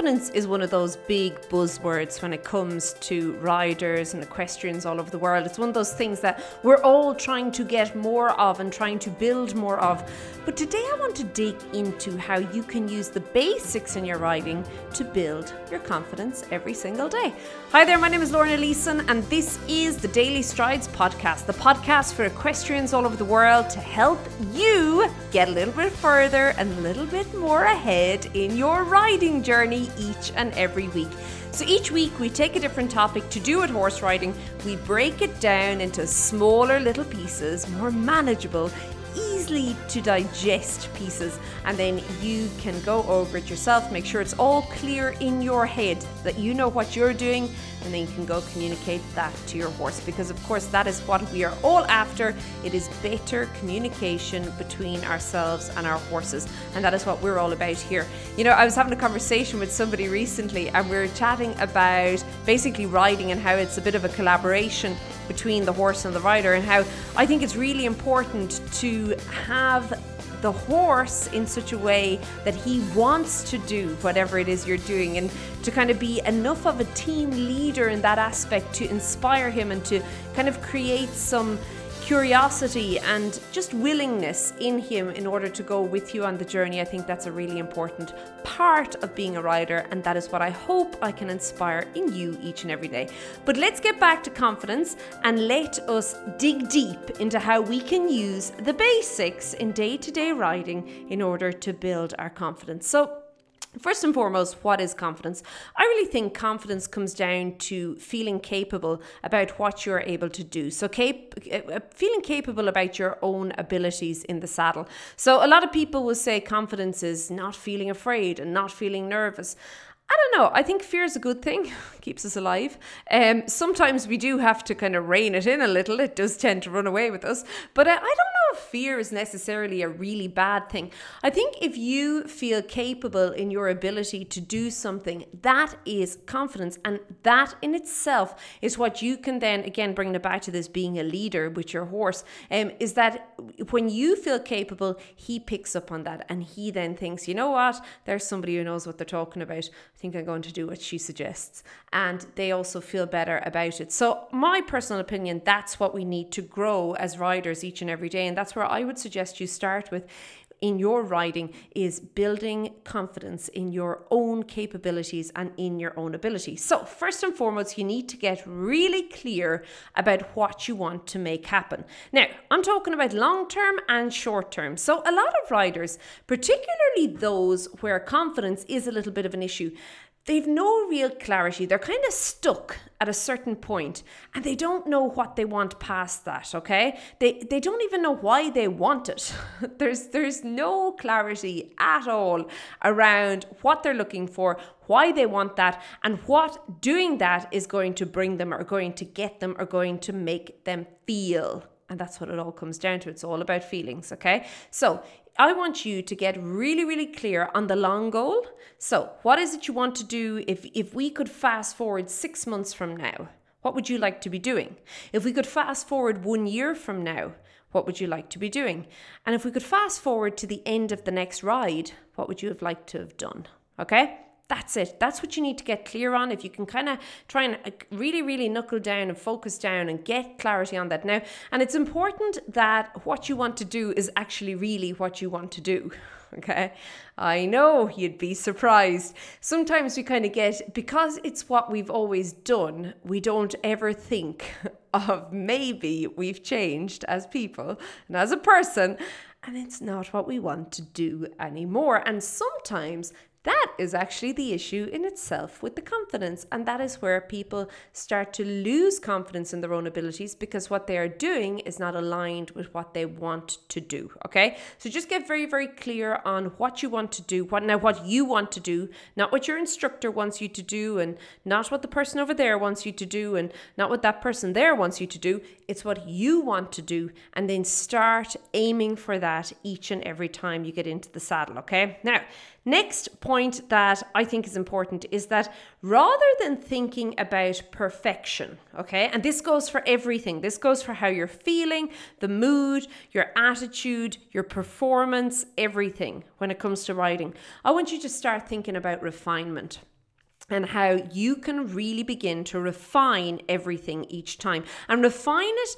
confidence is one of those big buzzwords when it comes to riders and equestrians all over the world. It's one of those things that we're all trying to get more of and trying to build more of. But today I want to dig into how you can use the basics in your riding to build your confidence every single day. Hi there, my name is Lorna Leeson, and this is the Daily Strides podcast, the podcast for equestrians all over the world to help you get a little bit further and a little bit more ahead in your riding journey each and every week. So each week we take a different topic to do with horse riding, we break it down into smaller little pieces, more manageable, easily to digest pieces, and then you can go over it yourself. Make sure it's all clear in your head that you know what you're doing, and then you can go communicate that to your horse because, of course, that is what we are all after. It is better communication between ourselves and our horses, and that is what we're all about here. You know, I was having a conversation with somebody recently, and we were chatting about basically riding and how it's a bit of a collaboration between the horse and the rider, and how I think it's really important to have the horse in such a way that he wants to do whatever it is you're doing. And to kind of be enough of a team leader in that aspect to inspire him and to kind of create some curiosity and just willingness in him in order to go with you on the journey. I think that's a really important part of being a rider, and that is what I hope I can inspire in you each and every day. But let's get back to confidence and let us dig deep into how we can use the basics in day to day riding in order to build our confidence. So, First and foremost, what is confidence? I really think confidence comes down to feeling capable about what you're able to do. So, cap- uh, feeling capable about your own abilities in the saddle. So, a lot of people will say confidence is not feeling afraid and not feeling nervous. I don't know. I think fear is a good thing, keeps us alive. Um, sometimes we do have to kind of rein it in a little. It does tend to run away with us. But uh, I don't know if fear is necessarily a really bad thing. I think if you feel capable in your ability to do something, that is confidence. And that in itself is what you can then, again, bringing it back to this being a leader with your horse, um, is that when you feel capable, he picks up on that and he then thinks, you know what, there's somebody who knows what they're talking about think I'm going to do what she suggests. And they also feel better about it. So, my personal opinion, that's what we need to grow as riders each and every day. And that's where I would suggest you start with in your riding is building confidence in your own capabilities and in your own ability. So, first and foremost, you need to get really clear about what you want to make happen. Now, I'm talking about long term and short term. So, a lot of riders, particularly those where confidence is a little bit of an issue, they've no real clarity. They're kind of stuck at a certain point and they don't know what they want past that, okay? They they don't even know why they want it. there's there's no clarity at all around what they're looking for, why they want that and what doing that is going to bring them or going to get them or going to make them feel. And that's what it all comes down to. It's all about feelings, okay? So I want you to get really, really clear on the long goal. So, what is it you want to do if, if we could fast forward six months from now? What would you like to be doing? If we could fast forward one year from now, what would you like to be doing? And if we could fast forward to the end of the next ride, what would you have liked to have done? Okay? That's it. That's what you need to get clear on. If you can kind of try and really, really knuckle down and focus down and get clarity on that now. And it's important that what you want to do is actually really what you want to do. Okay. I know you'd be surprised. Sometimes we kind of get, because it's what we've always done, we don't ever think of maybe we've changed as people and as a person and it's not what we want to do anymore. And sometimes that is actually the issue in itself with the confidence. And that is where people start to lose confidence in their own abilities because what they are doing is not aligned with what they want to do. Okay. So just get very, very clear on what you want to do, what now what you want to do, not what your instructor wants you to do, and not what the person over there wants you to do, and not what that person there wants you to do. It's what you want to do. And then start aiming for that each and every time you get into the saddle. Okay. Now, Next point that I think is important is that rather than thinking about perfection, okay, and this goes for everything, this goes for how you're feeling, the mood, your attitude, your performance, everything when it comes to writing, I want you to start thinking about refinement. and how you can really begin to refine everything each time and refine it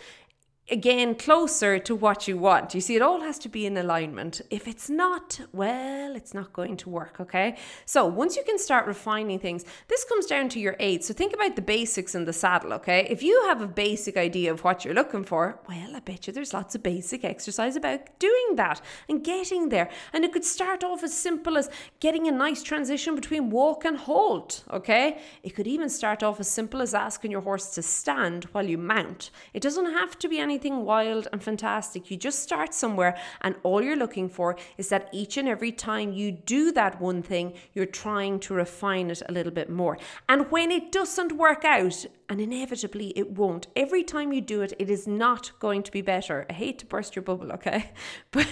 again closer to what you want. You see, it all has to be in alignment. If it's not, well, it's not going to work, okay? So once you can start refining things, this comes down to your aids. So think about the basics in the saddle, okay? If you have a basic idea of what you're looking for, well, I bet you there's lots of basic exercise about doing that and getting there. And it could start off as simple as getting a nice transition between walk and halt, okay? It could even start off as simple as asking your horse to stand while you mount. It doesn't have to be anything anything wild and fantastic. You just start somewhere, and all you're looking for is that each and every time you do that one thing, you're trying to refine it a little bit more. And when it doesn't work out, and inevitably it won't. Every time you do it, it is not going to be better. I hate to burst your bubble, okay? But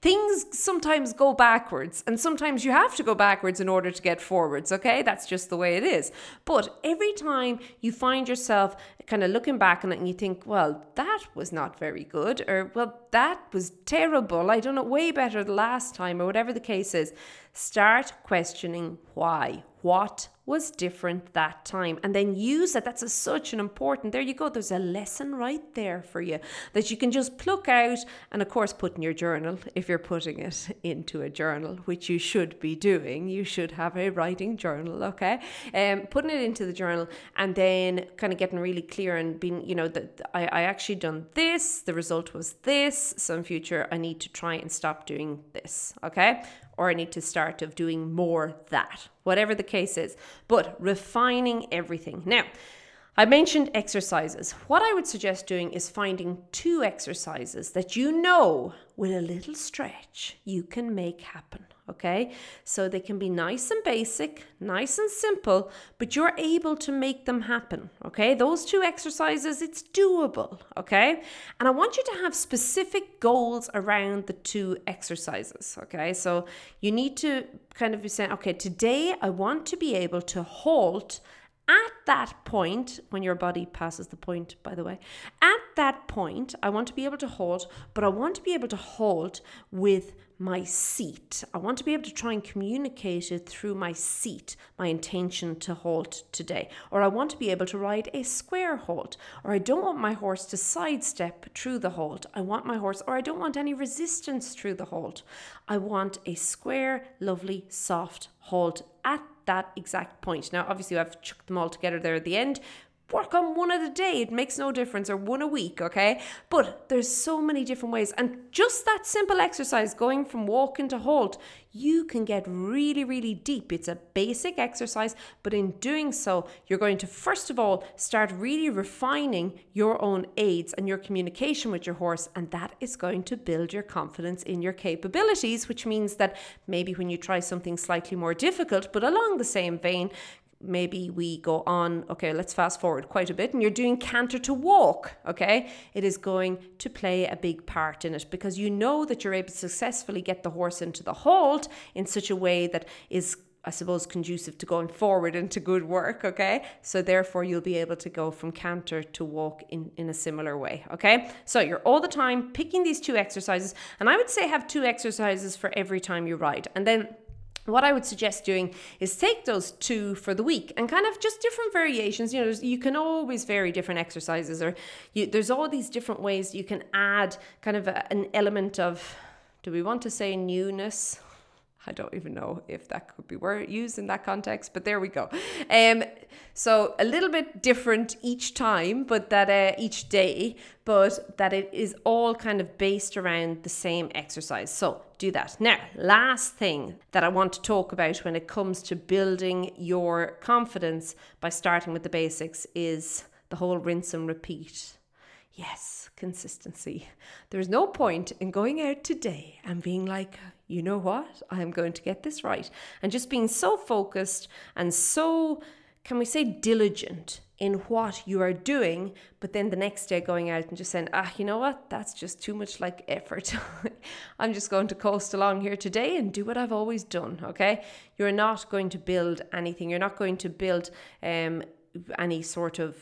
things sometimes go backwards, and sometimes you have to go backwards in order to get forwards, okay? That's just the way it is. But every time you find yourself kind of looking back on it and you think, well, that was not very good, or well, that was terrible, I don't know, way better the last time, or whatever the case is, start questioning why. What was different that time? And then use that. That's a, such an important there you go there's a lesson right there for you that you can just pluck out and of course put in your journal if you're putting it into a journal which you should be doing. You should have a writing journal okay? Um putting it into the journal and then kind of getting really clear and being you know that I, I actually done this the result was this so in future I need to try and stop doing this okay? Or I need to start of doing more that, whatever the case is. But refining everything. Now, I mentioned exercises. What I would suggest doing is finding two exercises that you know with a little stretch you can make happen. Okay, so they can be nice and basic, nice and simple, but you're able to make them happen. Okay, those two exercises, it's doable. Okay, and I want you to have specific goals around the two exercises. Okay, so you need to kind of be saying, okay, today I want to be able to halt at that point, when your body passes the point, by the way, at that point, I want to be able to halt, but I want to be able to halt with my seat. I want to be able to try and communicate it through my seat, my intention to halt today. Or I want to be able to ride a square halt. Or I don't want my horse to sidestep through the halt. I want my horse, or I don't want any resistance through the halt. I want a square, lovely, soft halt at that exact point. Now, obviously, I've chucked them all together there at the end. Work on one at a day, it makes no difference, or one a week, okay? But there's so many different ways, and just that simple exercise going from walking to halt, you can get really, really deep. It's a basic exercise, but in doing so, you're going to first of all start really refining your own aids and your communication with your horse, and that is going to build your confidence in your capabilities, which means that maybe when you try something slightly more difficult, but along the same vein, maybe we go on, okay, let's fast forward quite a bit, and you're doing canter to walk, okay? It is going to play a big part in it because you know that you're able to successfully get the horse into the halt in such a way that is I suppose, conducive to going forward into good work, okay? So therefore you'll be able to go from canter to walk in, in a similar way, okay? So you're all the time picking these two exercises, and I would say have two exercises for every time you ride. And then what I would suggest doing is take those two for the week and kind of just different variations. You know, you can always vary different exercises, or you, there's all these different ways you can add kind of a, an element of, do we want to say newness? I don't even know if that could be word used in that context, but there we go. Um, so a little bit different each time, but that uh, each day, but that it is all kind of based around the same exercise. So do that. Now, last thing that I want to talk about when it comes to building your confidence by starting with the basics is the whole rinse and repeat. Yes, consistency. There's no point in going out today and being like, you know what, I'm going to get this right. And just being so focused and so, can we say, diligent in what you are doing, but then the next day going out and just saying, ah, you know what, that's just too much like effort. I'm just going to coast along here today and do what I've always done, okay? You're not going to build anything, you're not going to build um, any sort of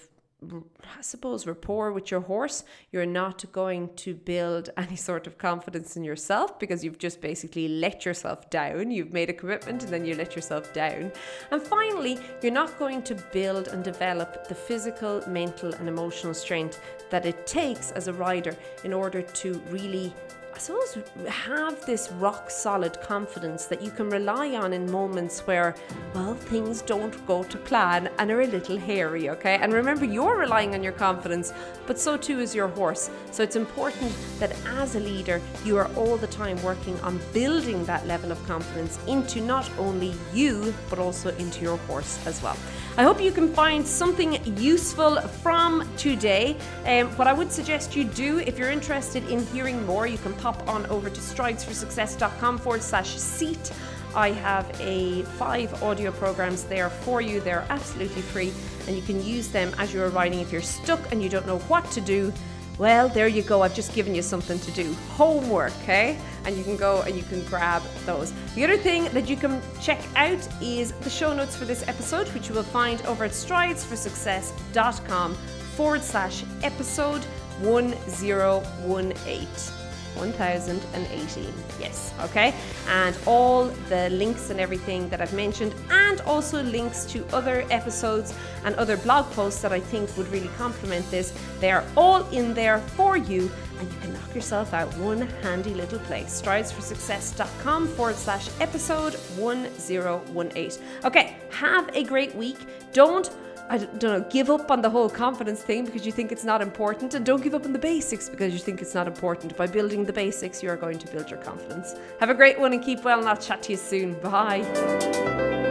I suppose, rapport with your horse. You're not going to build any sort of confidence in yourself because you've just basically let yourself down. You've made a commitment and then you let yourself down. And finally, you're not going to build and develop the physical, mental, and emotional strength that it takes as a rider in order to really I suppose, have this rock solid confidence that you can rely on in moments where, well, things don't go to plan and are a little hairy, okay? And remember, you're relying on your confidence, but so too is your horse. So it's important that as a leader, you are all the time working on building that level of confidence into not only you, but also into your horse as well. I hope you can find something useful from today. Um, what I would suggest you do, if you're interested in hearing more, you can pop on over to stridesforsuccess.com forward slash seat. I have a five audio programs there for you. They're absolutely free and you can use them as you're riding. If you're stuck and you don't know what to do, well, there you go. I've just given you something to do. Homework, okay? And you can go and you can grab those. The other thing that you can check out is the show notes for this episode, which you will find over at stridesforsuccess.com forward slash episode 1018. 1018. Yes, okay? And all the links and everything that I've mentioned, and also links to other episodes and other blog posts that I think would really complement this, they are all in there for you. And you can knock yourself out one handy little place. Stridesforsuccess.com forward slash episode 1018. Okay, have a great week. Don't I don't know, give up on the whole confidence thing because you think it's not important, and don't give up on the basics because you think it's not important. By building the basics, you are going to build your confidence. Have a great one and keep well, and I'll chat to you soon. Bye.